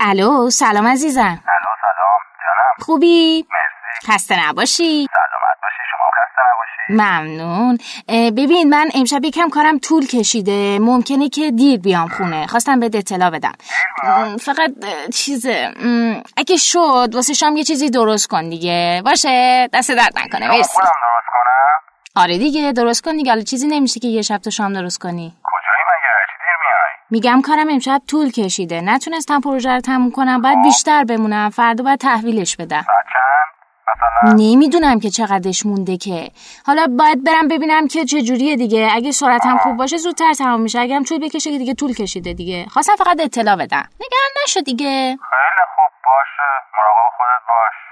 الو سلام عزیزم. الو سلام جانم خوبی؟ مرسی. خسته نباشی. سلامت ممنون. ببین من امشب یکم کارم طول کشیده. ممکنه که دیر بیام خونه. خواستم به اطلاع بدم. فقط چیزه. اگه شد واسه شام یه چیزی درست کن دیگه. باشه. دست درد نکنه. مرسی. درست کنم؟ آره دیگه درست کن دیگه. حالا چیزی نمیشه که یه شب تو شام درست کنی. کجایی مگه؟ چی دیر میای؟ میگم کارم امشب طول کشیده. نتونستم پروژه رو تموم کنم. باید بیشتر بمونم. فردا باید تحویلش بدم. مثلا نمی‌دونم که چقدرش مونده که. حالا باید برم ببینم که چه جوریه دیگه. اگه سرعتم خوب باشه زودتر تمام میشه. اگرم طول بکشه که دیگه طول کشیده دیگه. خواستم فقط اطلاع بدم. نگران نشو دیگه. خیلی خوب باشه. مراقب خودت باش.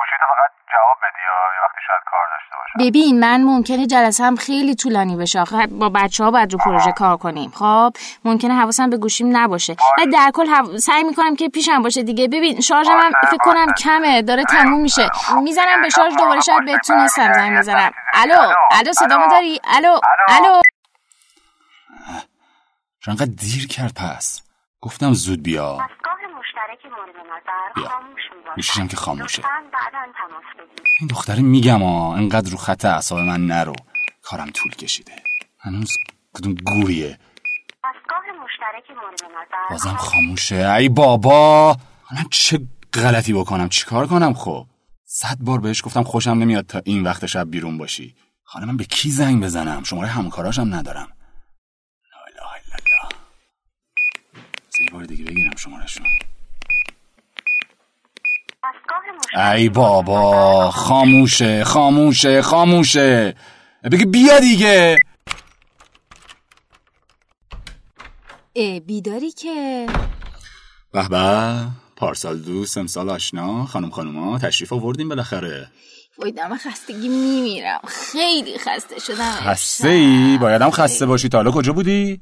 گوشیتو فقط جواب بدی یا یه وقتی شاید کار داشته باشه ببین من ممکنه جلسم خیلی طولانی بشه آخه. با بچه ها باید رو پروژه کار کنیم. خب ممکنه حواسم به گوشیم نباشه. و در کل حو... سعی می‌کنم که پیشم باشه دیگه. ببین شارژم هم باشه، فکر کنم باشه. کمه. داره تموم میشه. می‌زنم به شارژ دوباره شاید بتونستم زنگ بزنم. الو الو. صدامو داری الو. الو چرا انقدر دیر کرد پس. گفتم زود بیا. دستگاه مشترک مورد نظر. خاموش گوشیشم که خاموشه. بعدا تماس بگیرید. این دختره میگم آ انقدر رو خط اعصاب من نرو. کارم طول کشیده. هنوز کدوم گوریه دستگاه مشترک مورد نظر بازم خاموشه. ای بابا! من چه غلطی بکنم؟ چیکار کنم خب؟ صد بار بهش گفتم خوشم نمیاد تا این وقت شب بیرون باشی. من به کی زنگ بزنم؟ شماره همکاراشم ندارم. لا اله الا الله. یه بار دیگه بگیرم مشترک ای بابا خاموشه خاموشه خاموشه. بگه بیا دیگه. اه، بیداری که. به به. پارسال دوست امسال آشنا. خانم خانوما تشریف آوردیم بالاخره. وای دم خستگی میمیرم. خیلی خسته شدم. خسته ای؟ بایدم خسته باشی. تا حالا کجا بودی؟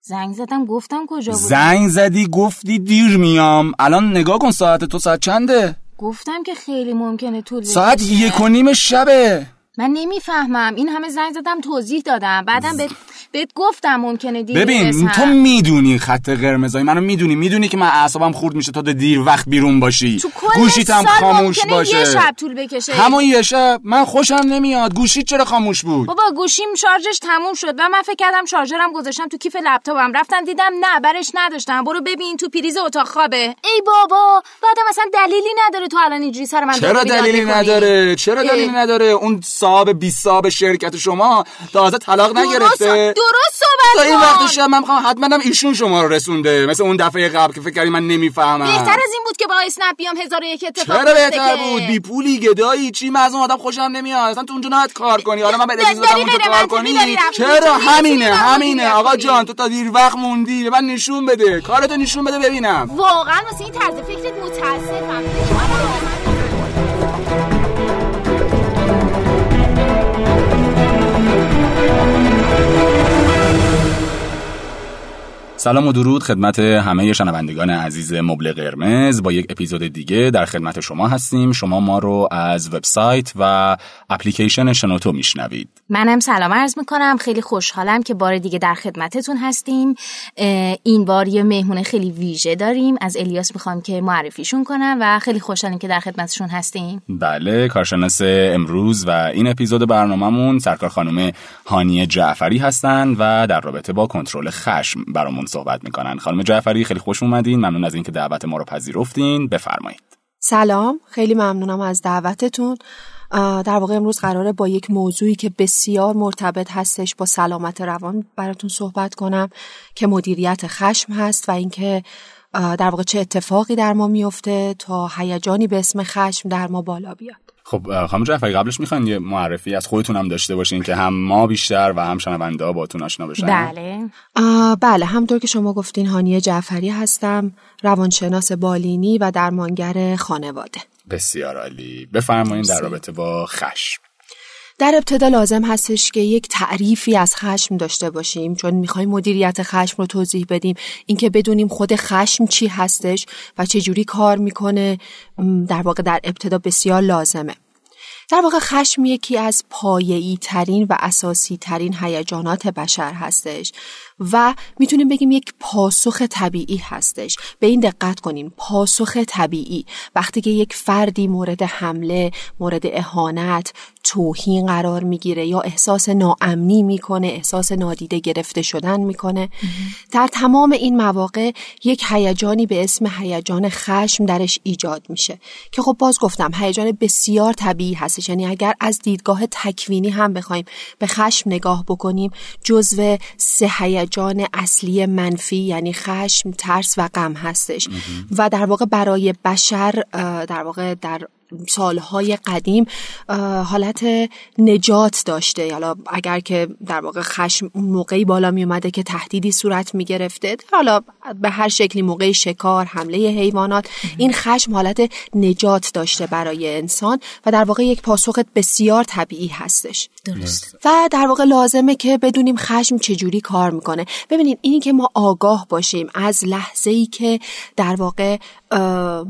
زنگ زدم گفتم کجا بود زنگ زدی گفتی دیر میام. الان نگاه کن ساعت تو ساعت چنده؟ گفتم که خیلی ممکنه طول ساعت بکشه. یک و نیم شبه من نمی‌فهمم. این همه زنگ زدم توضیح دادم. بعدم بهت بهت گفتم ممکنه دیر ببین برسم. تو می‌دونی خط قرمزای منو می‌دونی. می‌دونی که من اعصابم خورد میشه تا دیر وقت بیرون باشی. تو کل گوشیتم سال خاموش ممکنه باشه. یه شب طول بکشه. همون یه شب. من خوشم نمیاد. گوشیت چرا خاموش بود؟ بابا گوشیم شارژش تموم شد و من فکر کردم شارژرم گذاشتم تو کیف لپتاپم. رفتم دیدم نه برش نداشتم. برو ببین تو پریز اتاق خوابه. ای بابا بعدم اصلا دلیلی نداره تو الان اینجوری سر من چرا دلیلی. نداره؟ چرا. دلیلی نداره؟ اون صاحب بی صاحب شرکت شما تازه طلاق نگرفته. درست تا صحبت این کن. وقت شب من می‌خوام حتما هم ایشون شما رو رسونده. مثل اون دفعه قبل که فکر کردی من نمی‌فهمم. بهتر از این بود که با اسنپ بیام هزار و یک اتفاق چرا بهتر بود؟ بی پولی گدایی چی؟ من از اون آدم خوشم نمیاد. اصلا تو اونجا کار کنی. حالا من به اجازه دادم اونجا کار کنی. چرا. همینه همینه. آقا. جان تو تا دیر وقت موندی. به من نشون بده. کارتو نشون بده ببینم. واقعا واسه این طرز فکرت متاسفم. سلام و درود خدمت همه شنوندگان عزیز مبل قرمز. با یک اپیزود دیگه در خدمت شما هستیم. شما ما رو از وبسایت و اپلیکیشن شنوتو میشنوید. منم سلام عرض می‌کنم. خیلی خوشحالم که بار دیگه در خدمتتون هستیم. این بار یه مهمون خیلی ویژه داریم. از الیاس می‌خوام که معرفیشون کنم و خیلی خوشحالیم که در خدمتشون هستیم. بله کارشناس امروز و این اپیزود برنامهمون سرکار خانم هانیه جعفری هستند و در رابطه با کنترل خشم برامون صحبت می‌کنن. خانم جعفری خیلی خوش اومدین. ممنون از اینکه دعوت ما رو پذیرفتین. بفرمایید. سلام. خیلی ممنونم از دعوتتون. در واقع امروز قراره با یک موضوعی که بسیار مرتبط هستش با سلامت روان براتون صحبت کنم که مدیریت خشم هست و اینکه در واقع چه اتفاقی در ما میفته تا هیجانی به اسم خشم در ما بالا بیاد. خب خانم جعفری قبلش می‌خواین یه معرفی از خودتون هم داشته باشین که هم ما بیشتر و هم شنونده باتون آشنا بشن. بله. آه، بله همطور که شما گفتین هانیه جعفری هستم روانشناس بالینی و درمانگر خانواده. بسیار عالی. بفرمایید در. رابطه با خشم. در ابتدا لازم هستش که یک تعریفی از خشم داشته باشیم. چون می‌خوایم مدیریت خشم رو توضیح بدیم. اینکه بدونیم خود خشم چی هستش و چه جوری کار می‌کنه در واقع در ابتدا بسیار لازمه. در واقع خشم یکی از پایه‌ای ترین و اساسی ترین هیجانات بشر هستش. و می‌تونیم بگیم یک پاسخ طبیعی هستش. به این دقت کنین پاسخ طبیعی. وقتی که یک فردی مورد حمله مورد اهانت توهین قرار می‌گیره یا احساس ناامنی می‌کنه احساس نادیده گرفته شدن می‌کنه در تمام این مواقع یک هیجانی به اسم هیجان خشم درش ایجاد میشه. که خب باز گفتم هیجان بسیار طبیعی هستش. یعنی اگر از دیدگاه تکوینی هم بخوایم به خشم نگاه بکنیم جزو سه هیجان اصلی منفی یعنی خشم ترس و غم هستش. و در واقع برای بشر در واقع در سالهای قدیم حالت نجات داشته. حالا اگر که در واقع خشم موقعی بالا می اومده که تهدیدی صورت می گرفته حالا به هر شکلی موقع شکار حمله حیوانات این خشم حالت نجات داشته برای انسان و در واقع یک پاسخ بسیار طبیعی هستش. درست. و در واقع لازمه که بدونیم خشم چجوری کار می‌کنه. ببینید اینی که ما آگاه باشیم از لحظه ای که در واقع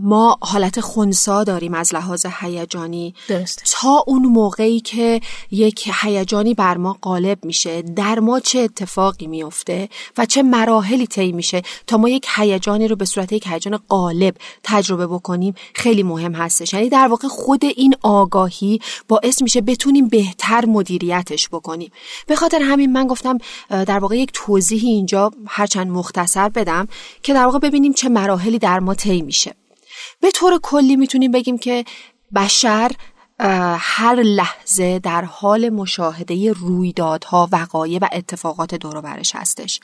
ما حالت خونسا داریم از لحاظ هیجانی درست. تا اون موقعی که یک هیجانی بر ما غالب میشه در ما چه اتفاقی میفته و چه مراحلی طی میشه تا ما یک هیجانی رو به صورت یک هیجان غالب تجربه بکنیم خیلی مهم هستش. یعنی در واقع خود این آگاهی باعث میشه بتونیم بهتر مدیریتش بکنیم. به خاطر همین من گفتم در واقع یک توضیحی اینجا هرچند مختصر بدم که در واقع ببینیم چه مراحلی در ما طی میشه. به طور کلی می‌تونیم بگیم که بشر هر لحظه در حال مشاهده رویدادها وقایع و اتفاقات دور برش هستش.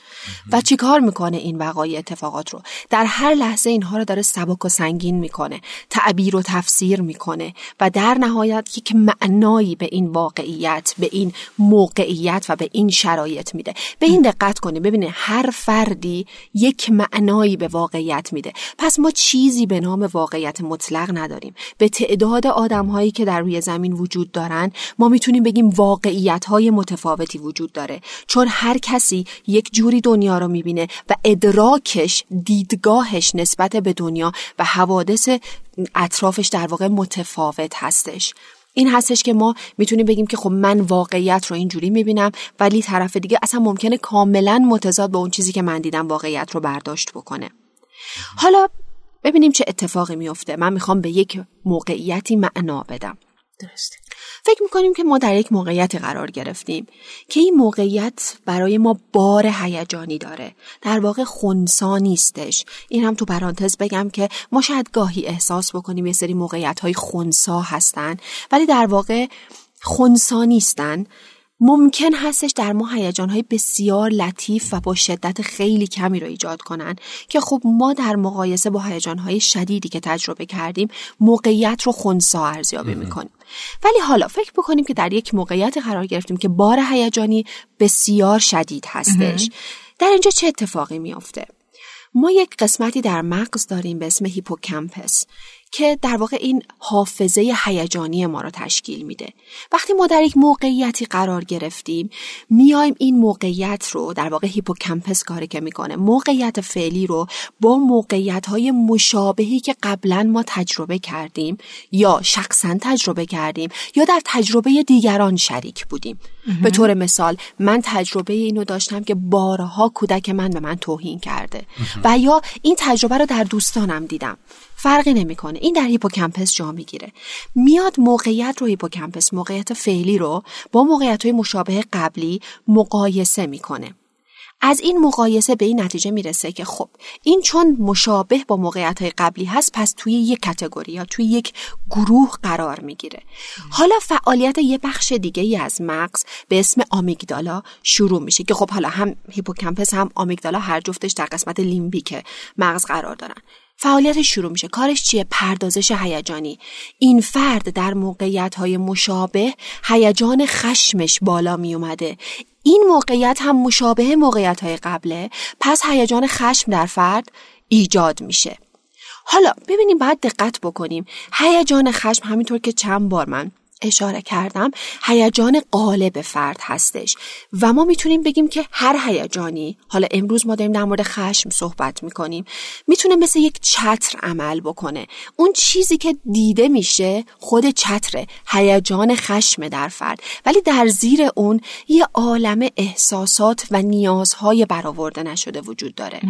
و چیکار می‌کنه این وقایع اتفاقات رو؟ در هر لحظه اینها رو داره سبک و سنگین می‌کنه تعبیر و تفسیر می‌کنه و در نهایت یک معنایی به این واقعیت به این موقعیت و به این شرایط میده. به این دقت کنه ببینه هر فردی یک معنایی به واقعیت میده. پس ما چیزی به نام واقعیت مطلق نداریم. به تعداد آدمهایی که در روی زمین وجود دارن ما می‌تونیم بگیم واقعیت های متفاوتی وجود داره. چون هر کسی یک جوری دنیا رو می‌بینه و ادراکش دیدگاهش نسبت به دنیا و حوادث اطرافش در واقع متفاوت هستش. این هستش که ما می‌تونیم بگیم که خب من واقعیت رو اینجوری می‌بینم ولی طرف دیگه اصلا ممکنه کاملا متضاد با اون چیزی که من دیدم واقعیت رو برداشت بکنه. حالا ببینیم چه اتفاقی میفته من می‌خوام به یک موقعیتی معنا بدم. درسته. فکر می‌کنیم که ما در یک موقعیت قرار گرفتیم که این موقعیت برای ما بار هیجانی داره. در واقع خونسا نیستش. این هم تو پرانتز بگم که ما شاید گاهی احساس بکنیم یه سری موقعیت های خونسا هستن ولی در واقع خونسا نیستن. ممکن هستش در ما های بسیار لطیف و با شدت خیلی کمی رو ایجاد کنن که خب ما در مقایسه با های شدیدی که تجربه کردیم موقعیت رو خونسا ارزیابی می‌کنیم. ولی حالا فکر بکنیم که در یک موقعیت قرار گرفتیم که بار هیجانی بسیار شدید هستش. در اینجا چه اتفاقی میافته؟ ما یک قسمتی در مغز داریم به اسم هیپوکمپس. که در واقع این حافظه هیجانی ما رو تشکیل میده. وقتی ما در یک موقعیتی قرار گرفتیم میایم این موقعیت رو در واقع هیپوکمپس کاری که می‌کنه موقعیت فعلی رو با موقعیت های مشابهی که قبلا ما تجربه کردیم یا شخصا تجربه کردیم یا در تجربه دیگران شریک بودیم. به طور مثال من تجربه اینو داشتم که بارها کودک من به من توهین کرده و یا این تجربه رو در دوستانم دیدم. فرقی نمی‌کنه. این در هیپوکمپس جا می‌گیره. میاد موقعیت رو هیپوکمپس موقعیت فعلی رو با موقعیت های مشابه قبلی مقایسه می‌کنه. از این مقایسه به این نتیجه می‌رسه که خب این چون مشابه با موقعیت های قبلی هست پس توی یک کتگوری یا توی یک گروه قرار می‌گیره. حالا فعالیت یه بخش دیگه ای از مغز به اسم آمیگدالا شروع میشه که خب حالا هم هیپوکمپس هم آمیگدالا هر جفتش در قسمت لیمبیک مغز قرار دارن. فعالیت شروع میشه. کارش چیه؟ پردازش هیجانی. این فرد در موقعیت های مشابه هیجان خشمش بالا می اومده این موقعیت هم مشابه موقعیت های قبله. پس هیجان خشم در فرد ایجاد میشه. حالا ببینیم باید دقت بکنیم. هیجان خشم همینطور که چند بار من اشاره کردم هیجان غالب فرد هستش. و ما می‌تونیم بگیم که هر هیجانی حالا امروز ما داریم در مورد خشم صحبت می‌کنیم می‌تونه مثل یک چتر عمل بکنه. اون چیزی که دیده میشه خود چتره هیجان خشم در فرد. ولی در زیر اون یه عالم احساسات و نیازهای برآورده نشده وجود داره.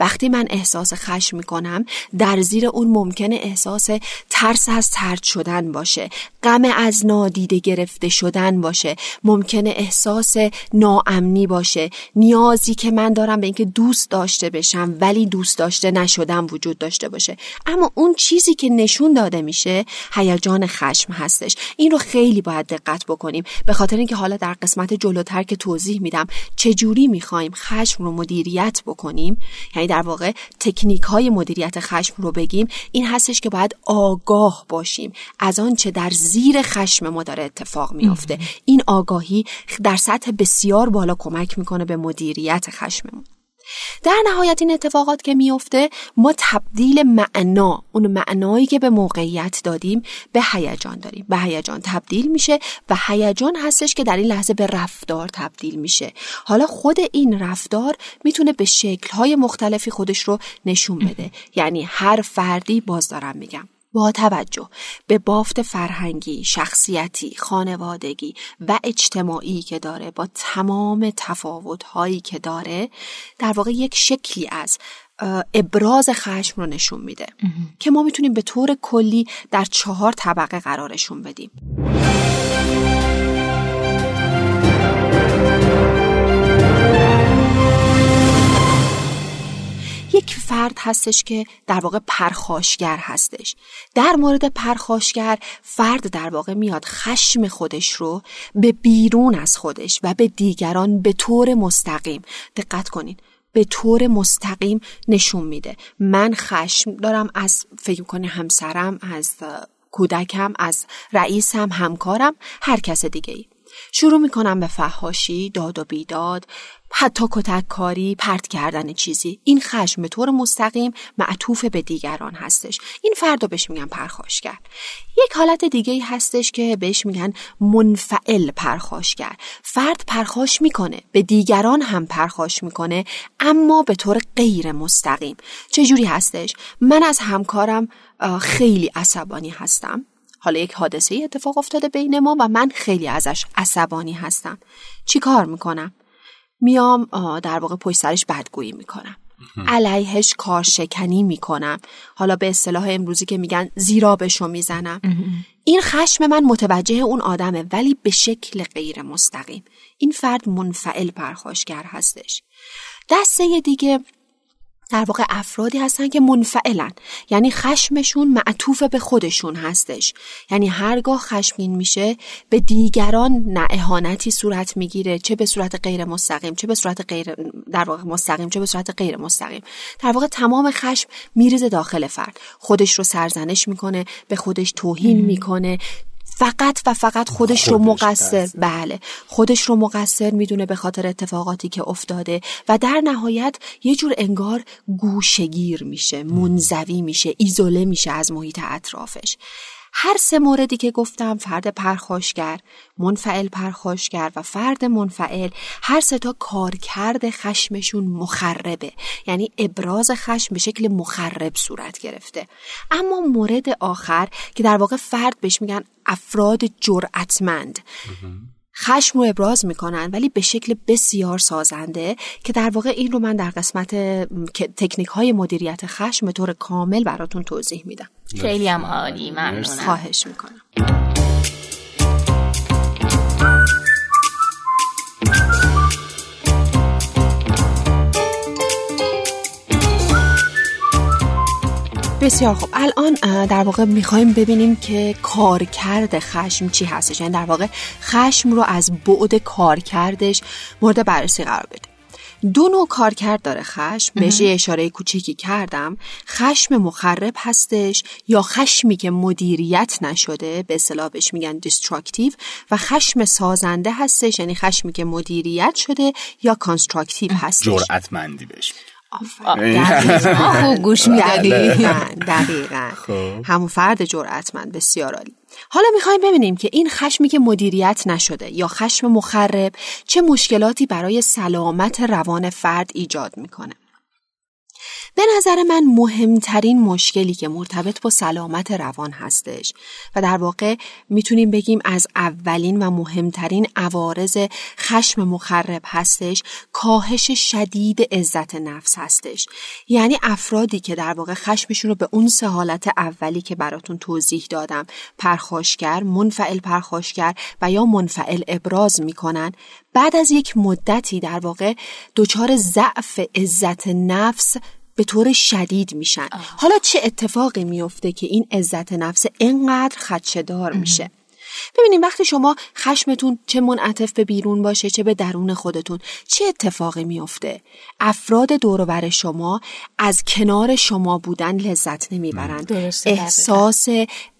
وقتی من احساس خشم می‌کنم در زیر اون ممکنه احساس ترس از ترد شدن باشه. غم از نادیده گرفته شدن باشه. ممکنه احساس ناامنی باشه. نیازی که من دارم به اینکه دوست داشته بشم ولی دوست داشته نشدم وجود داشته باشه. اما اون چیزی که نشون داده میشه هیجان خشم هستش. این رو خیلی باید دقت بکنیم. به خاطر اینکه حالا در قسمت جلوتر که توضیح میدم چجوری می‌خوایم خشم رو مدیریت بکنیم یعنی در واقع تکنیک های مدیریت خشم رو بگیم این هستش که باید آگاه باشیم. از آنچه در زیر خشم ما داره اتفاق میافته. این آگاهی در سطح بسیار بالا کمک می‌کنه به مدیریت خشممون. در نهایت این اتفاقات که میفته ما تبدیل معنا اون معنایی که به موقعیت دادیم به هیجان داریم. به هیجان تبدیل میشه و هیجان هستش که در این لحظه به رفتار تبدیل میشه. حالا خود این رفتار می‌تونه به شکلهای مختلفی خودش رو نشون بده. یعنی هر فردی باز دارم میگم. با توجه به بافت فرهنگی، شخصیتی، خانوادگی و اجتماعی که داره با تمام تفاوتهایی که داره در واقع یک شکلی از ابراز خشم رو نشون میده. که ما می‌تونیم به طور کلی در چهار طبقه قرارشون بدیم. یک فرد هستش که در واقع پرخاشگر هستش. در مورد پرخاشگر فرد در واقع میاد خشم خودش رو به بیرون از خودش و به دیگران به طور مستقیم دقت کنین به طور مستقیم نشون میده. من خشم دارم از فکر کنه همسرم از کودکم از رئیسم همکارم هر کس دیگه ای شروع می‌کنم به فهاشی داد و بیداد حتی کتک کاری پرت کردن چیزی. این خشم به طور مستقیم معطوف به دیگران هستش. این فرد رو بهش میگن پرخاشگر. یک حالت دیگه ای هستش که بهش میگن منفعل پرخاشگر. فرد پرخاش می‌کنه به دیگران هم پرخاش می‌کنه اما به طور غیر مستقیم. چجوری هستش؟ من از همکارم خیلی عصبانی هستم. حالا یک حادثه اتفاق افتاده بین ما و من خیلی ازش عصبانی هستم. چی کار می‌کنم؟ میام در واقع پشت سرش بدگویی می‌کنم. علیهش کارشکنی می‌کنم. حالا به اصطلاح امروزی که میگن زیرابشو می‌زنم. این خشم من متوجه اون آدمه ولی به شکل غیر مستقیم. این فرد منفعل پرخاشگر هستش. دسته دیگه در واقع افرادی هستن که منفعلن. یعنی خشمشون معطوف به خودشون هستش. یعنی هرگاه خشمگین میشه به دیگران نه اهانتی صورت می‌گیره چه به صورت غیر مستقیم چه به صورت غیر در واقع مستقیم چه به صورت غیر مستقیم. در واقع تمام خشم میریزه داخل فرد. خودش رو سرزنش می‌کنه به خودش توهین می‌کنه. فقط و فقط خودش, رو مقصر. بله. خودش رو مقصر می‌دونه به خاطر اتفاقاتی که افتاده و در نهایت یه جور انگار گوشگیر میشه منزوی میشه ایزوله میشه از محیط اطرافش. هر سه موردی که گفتم فرد پرخاشگر، منفعل پرخاشگر و فرد منفعل هر سه تا کارکرد خشمشون مخربه. یعنی ابراز خشم به شکل مخرب صورت گرفته. اما مورد آخر که در واقع فرد بهش میگن افراد جرأتمند. خشم رو ابراز می‌کنن ولی به شکل بسیار سازنده که در واقع این رو من در قسمت تکنیک های مدیریت خشم به طور کامل براتون توضیح میدم. خیلی هم عالی ممنونم. خواهش می‌کنم. بسیار خوب. الان در واقع می‌خوایم ببینیم که کارکرد خشم چی هستش. یعنی در واقع خشم رو از بعد کارکردش مورد بررسی قرار بدیم. دو نوع کارکرد داره خشم. بهش یه اشاره کوچیکی کردم. خشم مخرب هستش یا خشمی که مدیریت نشده به اصطلاح بهش میگن destructive و خشم سازنده هستش. یعنی خشمی که مدیریت شده یا constructive هستش. جرأتمندی بهش خوب گوش می‌دادی دقیقا. خب. همون فرد جرأتمند بسیار عالی. حالا می‌خوایم ببینیم که این خشمی که مدیریت نشده یا خشم مخرب چه مشکلاتی برای سلامت روان فرد ایجاد می‌کنه. به نظر من مهمترین مشکلی که مرتبط با سلامت روان هستش و در واقع می‌تونیم بگیم از اولین و مهمترین عوارض خشم مخرب هستش کاهش شدید عزت نفس هستش. یعنی افرادی که در واقع خشمشون رو به اون سه حالت اولی که براتون توضیح دادم پرخاشگر، منفعل پرخاشگر و یا منفعل ابراز می‌کنن بعد از یک مدتی در واقع دچار ضعف عزت نفس به طور شدید میشن. حالا چه اتفاقی میفته که این عزت نفس انقدر خدشدار میشه؟ ببینیم وقتی شما خشمتون چه منعطف به بیرون باشه چه به درون خودتون چه اتفاقی میفته؟ افراد دور شما از کنار شما بودن لذت نمی‌برند. احساس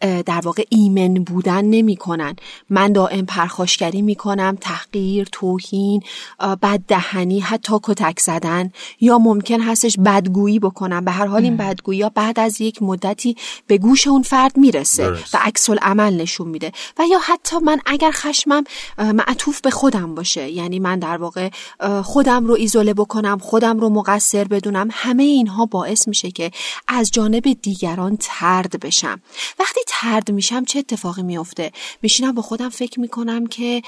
در واقع ایمن بودن نمی‌کنن. من دائم پرخاشگری می‌کنم تحقیر توهین بد دهنی حتی کتک زدن. یا ممکن هستش بدگویی بکنم. به هر حال این بدگویی ها بعد از یک مدتی به گوش اون فرد می‌رسه و عکس عمل نشون میده. و یا حتی من اگر خشمم معطوف به خودم باشه. یعنی من در واقع خودم رو ایزوله بکنم خودم رو مقصر بدونم همه اینها باعث میشه که از جانب دیگران ترد بشم. وقتی ترد میشم چه اتفاقی میفته؟ میشینم با خودم فکر می‌کنم که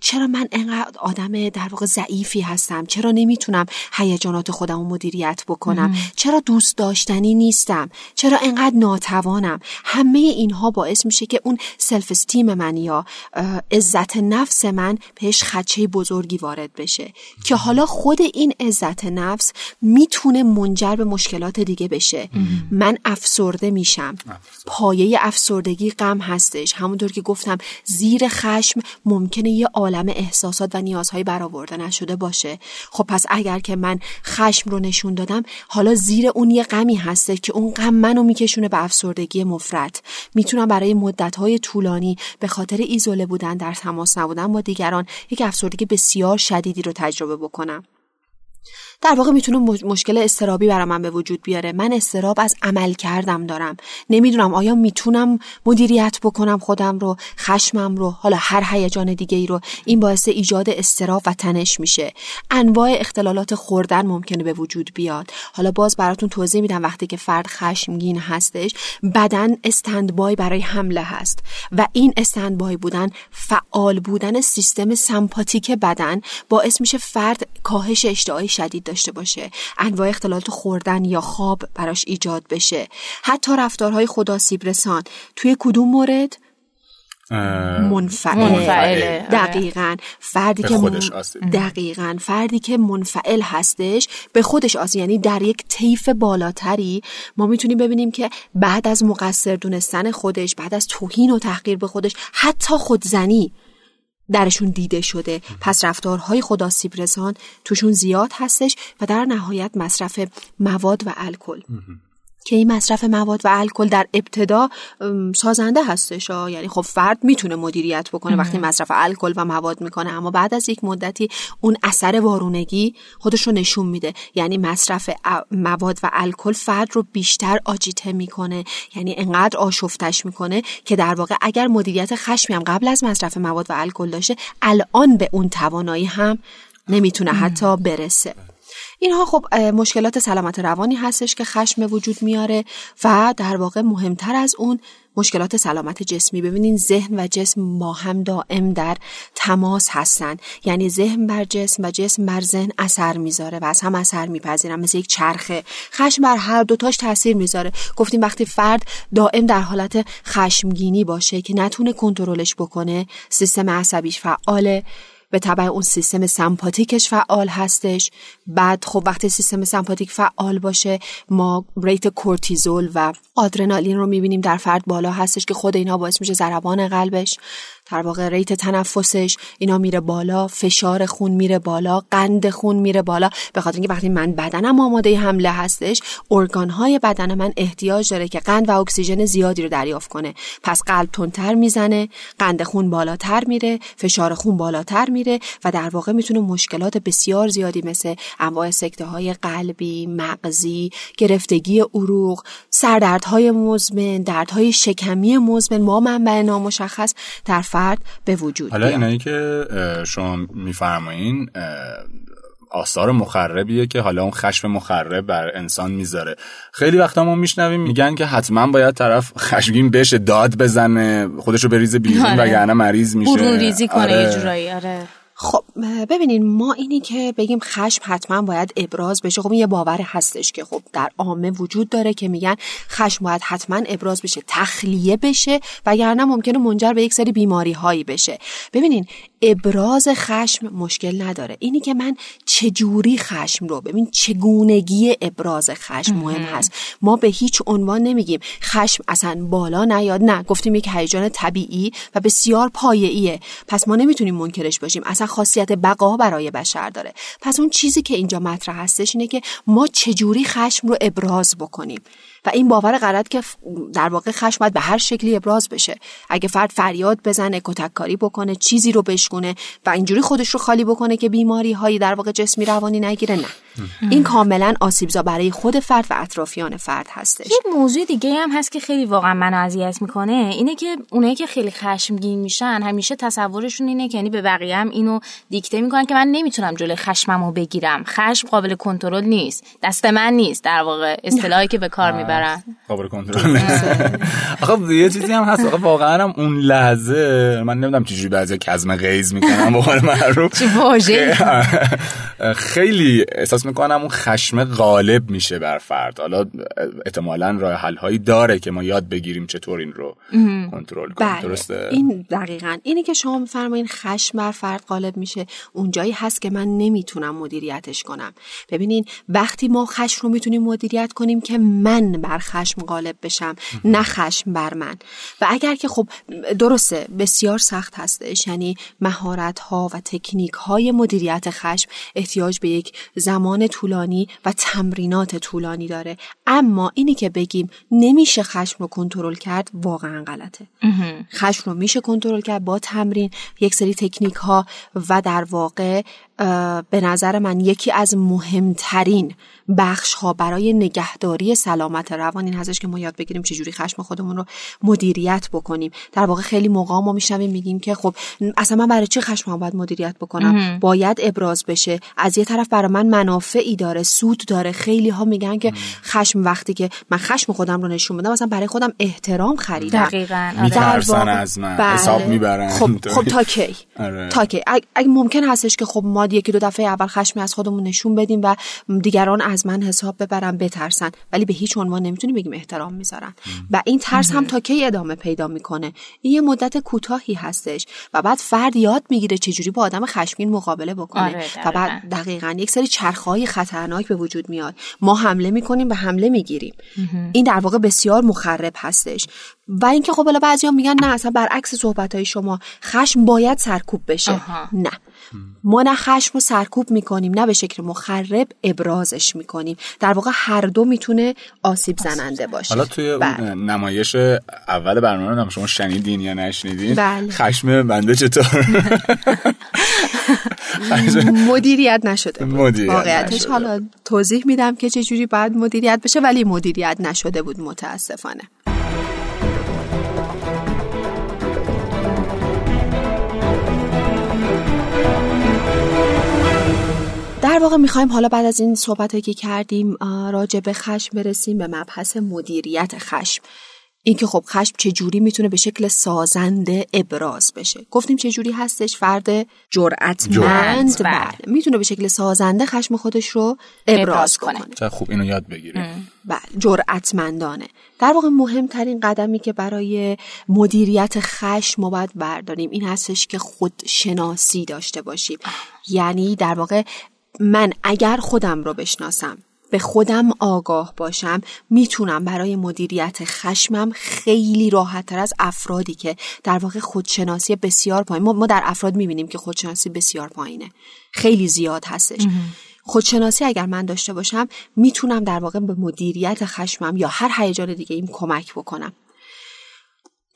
چرا من انقدر آدم در واقع ضعیفی هستم؟ چرا نمی‌تونم هیجانات خودم رو مدیریت بکنم؟ چرا دوست داشتنی نیستم؟ چرا انقدر ناتوانم؟ همه اینها باعث میشه که اون سلف استیم من یا عزت نفس من بهش خدچه بزرگی وارد بشه که حالا خود این عزت نفس می‌تونه منجر به مشکلات دیگه بشه. من افسرده میشم. پایه افسردگی غم هستش. همونطور که گفتم زیر خشم ممکنه یه عالم احساسات و نیازهای برآورده نشده باشه. خب پس اگر که من خشم رو نشون دادم حالا زیر اون یه غمی هسته که اون غم منو میکشونه به افسردگی مفرد. می‌تونم برای مدتهای طولانی به خاطر ایزوله بودن در تماس نبودن با دیگران یک افسردگی بسیار شدیدی رو تجربه بکنم. در واقع می‌تونه مشکل استرابی برای من به وجود بیاره. من استراب از عمل کردم دارم. نمی‌دونم آیا می‌تونم مدیریت بکنم خودم رو خشمم رو حالا هر هیجان دیگه ای رو. این باعث ایجاد استراب و تنش میشه. انواع اختلالات خوردن ممکنه به وجود بیاد. حالا باز براتون توضیح میدم وقتی که فرد خشمگین هستش بدن استندبای برای حمله هست و این استندبای بودن فعال بودن سیستم سمپاتیک بدن باعث میشه فرد کاهش اشتهای شدید داشته باشه. انواع اختلالات خوردن یا خواب براش ایجاد بشه. حتی رفتارهای خداسیب رسان توی کدوم مورد؟ منفعل. دقیقا. فردی که دقیقا. فردی که منفعل هستش به خودش آسیب. یعنی در یک طیف بالاتری ما می‌تونیم ببینیم که بعد از مقصر دونستن خودش بعد از توهین و تحقیر به خودش حتی خودزنی درشون دیده شده. پس رفتارهای خداسیب رسان توشون زیاد هستش و در نهایت مصرف مواد و الکل. که این مصرف مواد و الکل در ابتدا سازنده هستش یعنی خب فرد می‌تونه مدیریت بکنه وقتی مصرف الکل و مواد می‌کنه اما بعد از یک مدتی اون اثر وارونگی خودش رو نشون میده. یعنی مصرف مواد و الکل فرد رو بیشتر آجیته می‌کنه. یعنی انقدر آشفتش می‌کنه که در واقع اگر مدیریت خشمی هم قبل از مصرف مواد و الکل داشته الان به اون توانایی هم نمی‌تونه حتی برسه. اینها خب مشکلات سلامت روانی هستش که خشم وجود میاره و در واقع مهمتر از اون مشکلات سلامت جسمی. ببینین ذهن و جسم با هم دائم در تماس هستن. یعنی ذهن بر جسم و جسم بر ذهن اثر می‌ذاره و از هم اثر میپذیرن مثل یک چرخه. خشم بر هر دوتاش تاثیر می‌ذاره. گفتیم وقتی فرد دائم در حالت خشمگینی باشه که نتونه کنترلش بکنه سیستم عصبیش فعاله. به طبع اون سیستم سمپاتیکش فعال هستش. بعد خب وقتی سیستم سمپاتیک فعال باشه ما rate کورتیزول و آدرنالین رو می‌بینیم در فرد بالا هستش که خود اینا باعث میشه ضربان قلبش. در واقع rate تنفسش اینا میره بالا فشار خون میره بالا قند خون میره بالا. به خاطر اینکه وقتی من بدنم آماده حمله هستش ارگانهای بدن من احتیاج داره که قند و اکسیژن زیادی رو دریافت کنه. پس قلب تندتر می‌زنه قند خون بالاتر میره فشار خون بالاتر میره و در واقع می‌تونه مشکلات بسیار زیادی مثل انواع سکته های قلبی مغزی گرفتگی عروق سردردهای مزمن دردهای شکمی مزمن ما منبع نامشخص در فرد به وجود حالا. اینایی که شما میفرمایین آثار مخربیه که حالا اون خشم مخرب بر انسان می‌ذاره خیلی وقتا ما میشنویم میگن که حتما باید طرف خشمگین بشه داد بزنه خودشو بریزه بیرون آره. وگرنه مریض میشه برون ریزی کنه آره. آره خب ببینین ما اینی که بگیم خشم حتما باید ابراز بشه. خب این یه باور هستش که خب در عامه وجود داره که میگن خشم باید حتما ابراز بشه تخلیه بشه وگرنه ممکنه منجر به یک سری بیماری هایی بشه. ببینین ابراز خشم مشکل نداره. اینی که من چجوری خشم رو ببین چگونگی ابراز خشم مهم هست. ما به هیچ عنوان نمیگیم خشم اصلا بالا نیاد نه. گفتیم یک هیجان طبیعی و بسیار پایه‌ایه. پس ما نمی‌تونیم منکرش باشیم. اصلا خاصیت بقا برای بشر داره. پس اون چیزی که اینجا مطرح هستش اینه که ما چجوری خشم رو ابراز بکنیم. و این باور غلط که در واقع خشم باید به هر شکلی ابراز بشه. اگه فرد فریاد بزنه کتککاری بکنه چیزی رو بشکونه و اینجوری خودش رو خالی بکنه که بیماری هایی در واقع جسمی روانی نگیره نه. این کاملا آسیبزا برای خود فرد و اطرافیان فرد هستش. یه موضوع دیگه هم هست که خیلی واقعا منو اذیت می‌کنه اینه که اونایی که خیلی خشمگین میشن همیشه تصورشون اینه که یعنی به بقیه هم اینو دیکته می‌کنن که من نمی‌تونم جلوی خشممو بگیرم. خشم قابل کنترل نیست. دست من نیست در واقع. اصطلاحی که به کار می‌برن قابل کنترل آخه یه چیزی هم هست. آخه واقعا هم اون لحظه من نمی‌دونم چجوری بعضی کزم غیز می‌کنم به قول معروف. خیلی احساس می‌کنم اون خشم غالب میشه بر فرد. حالا احتمالا راه حل هایی داره که ما یاد بگیریم چطور این رو کنترل کنیم. بله. درسته؟ این دقیقا. اینی که شما میفرمایین خشم بر فرد غالب میشه اونجایی هست که من نمی‌تونم مدیریتش کنم. ببینین وقتی ما خشم رو می‌تونیم مدیریت کنیم که من بر خشم غالب بشم نه خشم بر من. و اگر که خب درسته بسیار سخت هستش. یعنی مهارت ها و تکنیک های مدیریت خشم احتیاج به یک زمان طولانی و تمرینات طولانی داره. اما اینی که بگیم نمیشه خشم رو کنترل کرد واقعا غلطه. خشم رو میشه کنترل کرد با تمرین. یک سری تکنیک ها و در واقع به نظر من یکی از مهمترین بخش ها برای نگهداری سلامت روان این هستش که ما یاد بگیریم چجوری خشم خودمون رو مدیریت بکنیم. در واقع خیلی موقع ما میشنویم میگیم که خب اصلا من برای چی خشم باید مدیریت بکنم؟ باید ابراز بشه. از یه طرف برای من منافعی داره سود داره. خیلی ها میگن که خشم وقتی که من خشم خودم رو نشون بدم مثلا برای خودم احترام خریدم. دقیقاً آره. میترسن در واقع- از من. بله. حساب می‌برن. خب خب تا کی؟ آره. تا کی؟ اگه اگه ممکن هستش که خب ما یکی دو دفعه اول خشمی از خودمون نشون بدیم و دیگران از من حساب ببرن بترسن. ولی به هیچ عنوان نمی‌تونیم بگیم احترام می‌ذارن. و این ترس هم تا کی ادامه پیدا می‌کنه؟ این یه مدت کوتاهی هستش و بعد فرد یاد می‌گیره چجوری با آدم خشمگین مقابله بکنه. آره، و بعد دقیقا. یک سری چرخهای خطرناک به وجود میاد. ما حمله می‌کنیم و حمله می‌گیریم. این در واقع بسیار مخرب هستش. و اینکه خب حالا بعضیا میگن نه اصلا برعکس صحبت های شما خشم باید سرکوب بشه. آها. نه. ما نه خشم رو سرکوب می‌کنیم نه به شکل مخرب ابرازش می‌کنیم. در واقع هر دو می‌تونه آسیب زننده باشه. حالا توی بله. اون نمایش اول برنامه نم شما شنیدین یا نشنیدین؟ بله. خشم بنده چطور؟ مدیریت نشده بود. مدیریت واقعیتش. نشده. حالا توضیح میدم که چجوری باید مدیریت بشه ولی مدیریت نشده بود متاسفانه. واقع می‌خوایم حالا بعد از این صحبت که کردیم راجع به خشم برسیم به مبحث مدیریت خشم. اینکه خب خشم چجوری می‌تونه به شکل سازنده ابراز بشه. گفتیم چجوری هستش؟ فرد جرأتمند جرأت، بله. بله. می‌تونه به شکل سازنده خشم خودش رو ابراز, ابراز کنه. کنه چه خوب اینو یاد بگیریم. بله جرأتمندانه. در واقع مهمترین قدمی که برای مدیریت خشم ما باید برداریم این هستش که خودشناسی داشته باشیم. یعنی در واقع من اگر خودم رو بشناسم به خودم آگاه باشم می‌تونم برای مدیریت خشمم خیلی راحت تر از افرادی که در واقع خودشناسی بسیار پایین ما, ما در افراد می‌بینیم که خودشناسی بسیار پایینه. خیلی زیاد هستش. خودشناسی اگر من داشته باشم می‌تونم در واقع به مدیریت خشمم یا هر هیجان دیگه ایم کمک بکنم.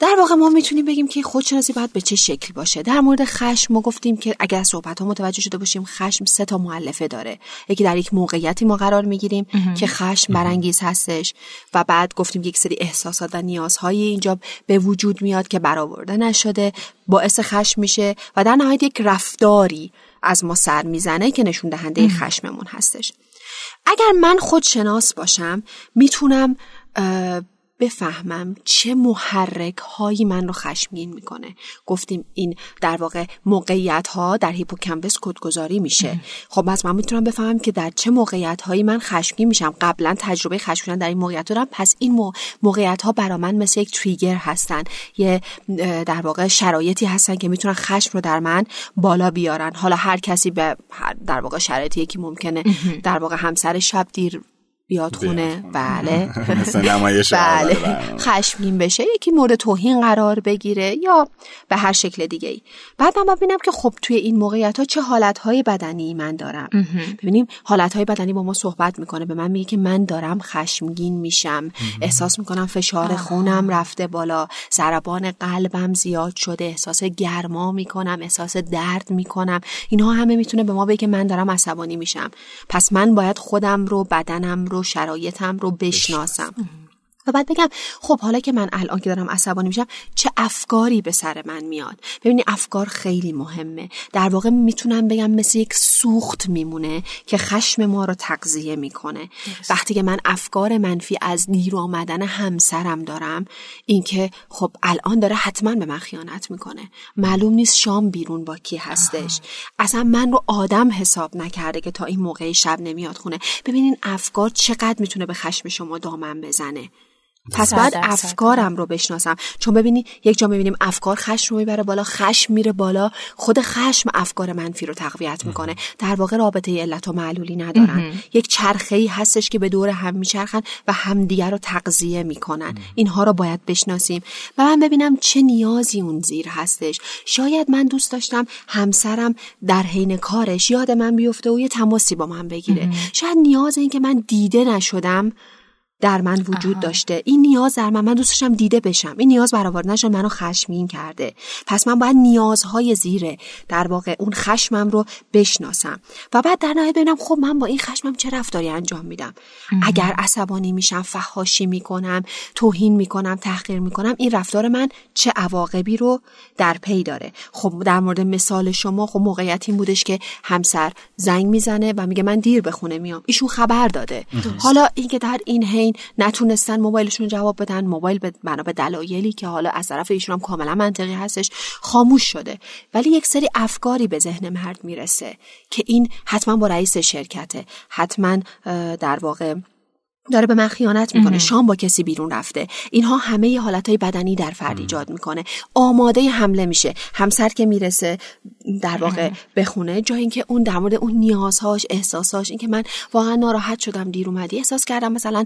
در واقع ما می‌تونیم بگیم که خودشناسی باید به چه شکل باشه. در مورد خشم ما گفتیم که اگر صحبت ها متوجه شده باشیم خشم سه تا معلفه داره. یکی در یک موقعیتی ما قرار می‌گیریم که خشم برانگیز هستش و بعد گفتیم یک سری احساسات و نیازهای اینجا به وجود میاد که برآورده نشده باعث خشم میشه و در نهایت یک رفتاری از ما سر می‌زنه که نشون دهنده خشممون هستش. اگر من خودشناس باشم می‌تونم بفهمم چه محرک هایی من رو خشمگین می‌کنه. گفتیم این در واقع موقعیت ها در هیپوکامپس کدگذاری میشه. خب از من می‌تونم بفهمم که در چه موقعیت هایی من خشمگین میشم. قبلا تجربه خشمگین در این موقعیت دارم. پس این موقعیت ها برا من مثل یک تریگر هستن. یه در واقع شرایطی هستن که می‌تونن خشم رو در من بالا بیارن. حالا هر کسی به در واقع شرایطی که ممکنه. در واقع همسر شب دیر بیاد خونه بله. بله. خشمگین بشه یکی مورد توهین قرار بگیره یا به هر شکل دیگه ای بعد من ببینم که خب توی این موقعیت ها چه حالت های بدنی من دارم. ببینیم حالت های بدنی با ما صحبت می‌کنه. به من میگه که من دارم خشمگین میشم. احساس می‌کنم فشار خونم رفته بالا. ضربان قلبم زیاد شده. احساس گرما می‌کنم. احساس درد می‌کنم. اینها همه می‌تونه به ما بگه که من دارم عصبانی میشم. پس من باید خودم رو بدنم رو شرایطم رو بشناسم. و بعد بگم خب حالا که من الان که دارم عصبانی میشم چه افکاری به سر من میاد؟ ببینی افکار خیلی مهمه. در واقع می‌تونم بگم مثل یک سوخت میمونه که خشم ما رو تغذیه می‌کنه. وقتی که من افکار منفی از دیر آمدن همسرم دارم اینکه خب الان داره حتما به من خیانت می‌کنه. معلوم نیست شام بیرون با کی هستش. اصلا من رو آدم حساب نکرده که تا این موقع شب نمیاد خونه. ببینین افکار چقدر می‌تونه به خشم شما دامن بزنه. پس بعد افکارم رو بشناسم. چون ببینی یک جا می‌بینیم افکار خشم رو می‌بره بالا خشم میره بالا. خود خشم افکار منفی رو تقویت می‌کنه. در واقع رابطه علت و معلولی ندارن. یک چرخه ای هستش که به دور هم میچرخن و همدیگر رو تغذیه می‌کنن. اینها رو باید بشناسیم. و من ببینم چه نیازی اون زیر هستش. شاید من دوست داشتم همسرم در حین کارش یاد من بیفته و یه تماسی با من بگیره. شاید نیاز این که من دیده نشدم در من وجود داشته. این نیاز در من من دوست داشتم دیده بشم. این نیاز برآورده نشد منو خشمگین کرده. پس من باید نیازهای زیر در واقع اون خشمم رو بشناسم. و بعد در نهایت ببینم خب من با این خشمم چه رفتاری انجام میدم؟ اگر عصبانی میشم فحاشی می‌کنم توهین می‌کنم تحقیر می‌کنم این رفتار من چه عواقبی رو در پی داره؟ خب در مورد مثال شما خب موقعیت این بودش که همسر زنگ می‌زنه و میگه من دیر به خونه میام. ایشون خبر داده. حالا اینکه در این نتونستن موبایلشون جواب بدن موبایل بنا به دلایلی که حالا از طرف ایشون هم کاملا منطقی هستش خاموش شده. ولی یک سری افکاری به ذهن مرد می‌رسه که این حتما با رئیس شرکته. حتما در واقع داره به من خیانت می‌کنه. شام با کسی بیرون رفته. اینها همه ی حالتهای بدنی در فرد ایجاد می‌کنه. آماده حمله میشه. همسر که می‌رسه در واقع بخونه جای اینکه اون در مورد اون نیازهاش احساساش اینکه من واقعا ناراحت شدم دیر اومدی احساس کردم مثلا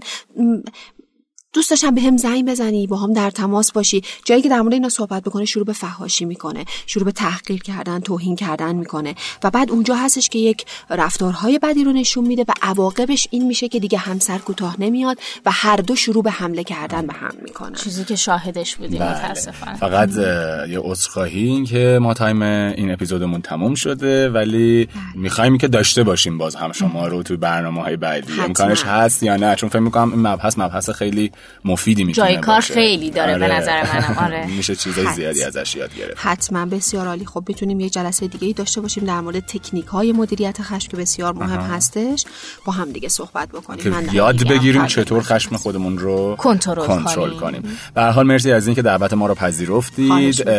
دوست داشتم به هم زنگ بزنی با هم در تماس باشی. جایی که در مورد اینا صحبت بکنه شروع به فحاشی می‌کنه. شروع به تحقیر کردن توهین کردن می‌کنه. و بعد اونجا هستش که یک رفتارهای بدی رو نشون میده و عواقبش این میشه که دیگه همسر کوتاه نمیاد و هر دو شروع به حمله کردن به هم می‌کنن. چیزی که شاهدش بودیم بله. متاسفانه. فقط یه عذرخواهی این که ما تایم این اپیزودمون تموم شده ولی می‌خوایم که داشته باشیم باز هم شما رو تو برنامه های بعدی امکانش هست یا نه؟ چون فکر می‌کنم این مبحث مبحث خیلی مفیدی می‌تونه جای کار خیلی داره به نظر منم. آره. میشه چیزای زیادی ازش یاد گرفت. حتما. بسیار عالی. خب بتونیم یه جلسه دیگه ای داشته باشیم در مورد تکنیک های مدیریت خشم که بسیار مهم هستش. با هم دیگه صحبت بکنیم. من یاد بگیریم چطور خشم خودمون رو کنترل کنترل کنیم. به هر حال مرسی از اینکه دعوت ما رو پذیرفتید.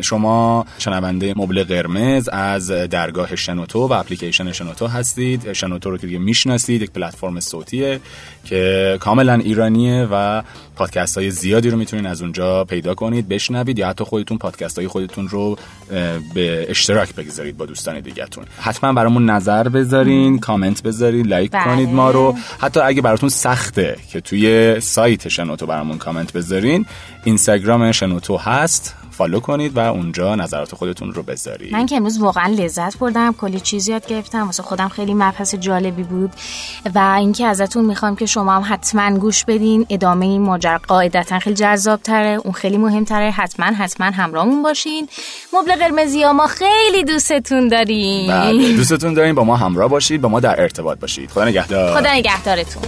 شما شنونده مبل قرمز از درگاه شنوتو و اپلیکیشن شنوتو هستید. شنوتو رو که دیگه می‌شناسید یک پلتفرم صوتیه. که کاملا ایرانیه و پادکست های زیادی رو می‌تونین از اونجا پیدا کنید بشنوید یا حتی خودتون پادکست های خودتون رو به اشتراک بگذارید با دوستان دیگهتون. حتما برامون نظر بذارین کامنت بذارید like بله. کنید ما رو. حتی اگه براتون سخته که توی سایت شنوتو برامون کامنت بذارین اینستاگرام شنوتو هست. follow کنید و اونجا نظرات خودتون رو بذارید. من که امروز واقعا لذت بردم کلی چیز یاد گرفتم واسه خودم خیلی مبحث جالبی بود و اینکه ازتون می‌خوام که شما هم حتما گوش بدین. ادامه این ماجرا قاعدتا خیلی جذاب تره اون خیلی مهمتره. حتما حتما همراهمون باشین. مبل قرمزی ها ما خیلی دوستتون داریم. بله دوستتون داریم. با ما همراه باشید با ما در ارتباط باشید. خدا نگهدار. خدا نگهدارتون.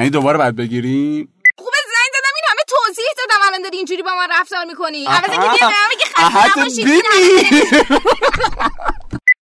یعنی دوباره بعد بگیریم خوبه زنگ دادم این همه توضیح دادم الان داری اینجوری با من رفتار می‌کنی عوض اینکه میگی آها، خسته نباشی